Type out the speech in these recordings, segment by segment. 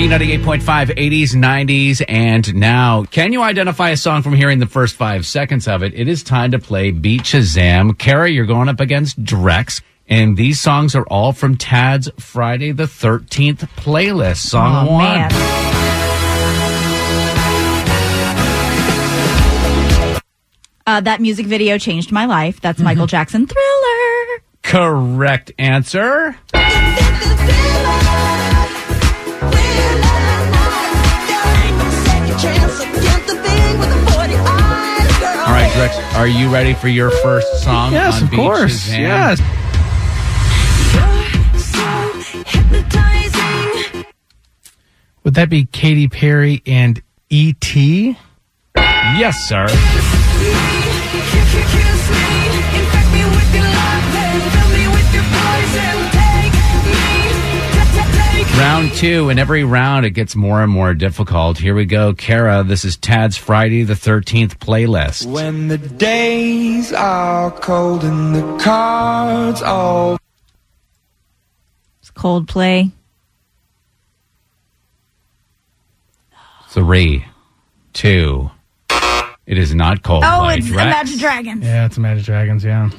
B98.5, 80s, 90s, and now. Can you identify a song from hearing the first five seconds of it? It is time to play Beat Shazam. Kara, you're going up against Drex. And these songs are all from Tad's Friday the 13th playlist. Song Oh, one. Uh, that music video changed my life. That's Michael Jackson Thriller. Correct answer. Are you ready for your first song Yes, on of Beat course. Shazam? Yes. Would that be Katy Perry and E.T.? Yes, sir. Round two, and every round it gets more and more difficult. Here we go, Kara. This is Tad's Friday the 13th playlist. When the days are cold and the cards all It's Coldplay. Three, two. It is not Coldplay. Oh, it's Drex. Imagine Dragons. Yeah, it's Imagine Dragons, yeah.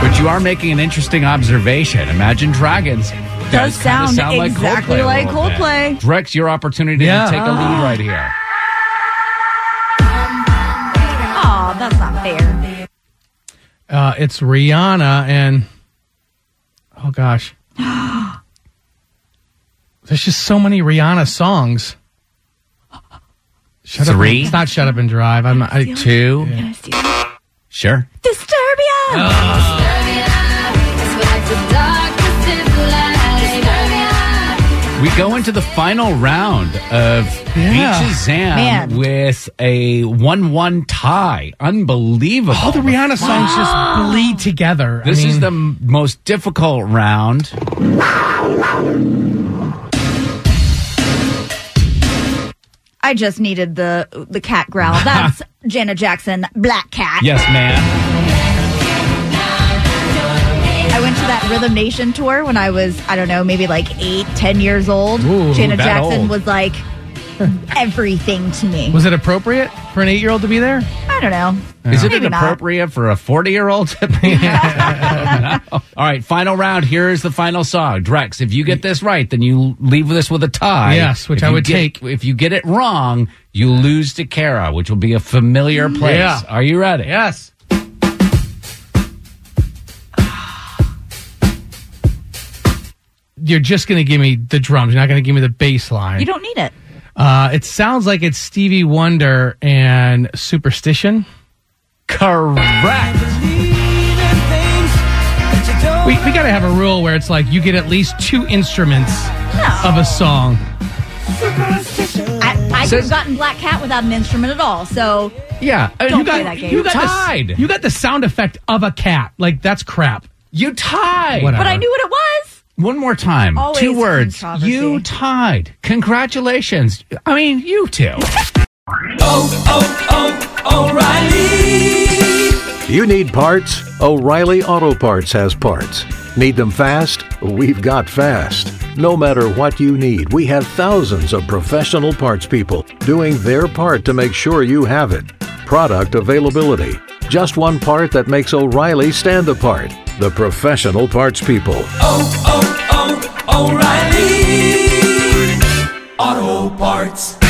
But you are making an interesting observation. Imagine Dragons. Does kinda sound exactly a like little bit. Coldplay. Drex, your opportunity Yeah. to take a lead right here. Oh, that's not fair. Uh, it's Rihanna and oh gosh, there's just so many Rihanna songs. Shut Three. Up, it's not "Shut Up and Drive." I'm I, Two. Sure. Disturbia. We go into the final round of Yeah. Beat Shazam Man. with a 1 1 tie. Unbelievable. all the Rihanna songs just bleed together. I This is the m- most difficult round. I just needed the the cat growl. That's Janet Jackson, Black Cat. Yes, ma'am. I went to that Rhythm Nation tour when I was, I don't know, maybe like eight, ten years old. Ooh, Janet that Jackson old. was like everything to me. was it appropriate for an eight-year-old to be there? I don't know. Is it Maybe not. for a 40 year old to be? No. All right, final round. Here is the final song. Drex, if you get this right, then you leave this with a tie. Yes, which If I would get- take. If you get it wrong, you lose to Kara, which will be a familiar mm. place. Yeah. Are you ready? Yes. You're just going to give me the drums. You're not going to give me the bass line. You don't need it. Uh, it sounds like it's Stevie Wonder and Superstition. Correct. We, we got to have a rule where it's like you get at least two instruments of a song. I, I could have gotten Black Cat without an instrument at all. So Yeah. uh, Don't you play got, that game. You got the- tied. you got the sound effect of a cat. Like that's crap. You tied. Whatever. but I knew what it was. One more time. Always Two words. You tied. Congratulations. I mean, you two. Oh, oh, oh, you need parts? O'Reilly Auto Parts has parts. Need them fast? We've got fast. No matter what you need, we have thousands of professional parts people doing their part to make sure you have it. Product availability. Just one part that makes O'Reilly stand apart. The professional parts people. oh, oh, O'Reilly Auto Parts.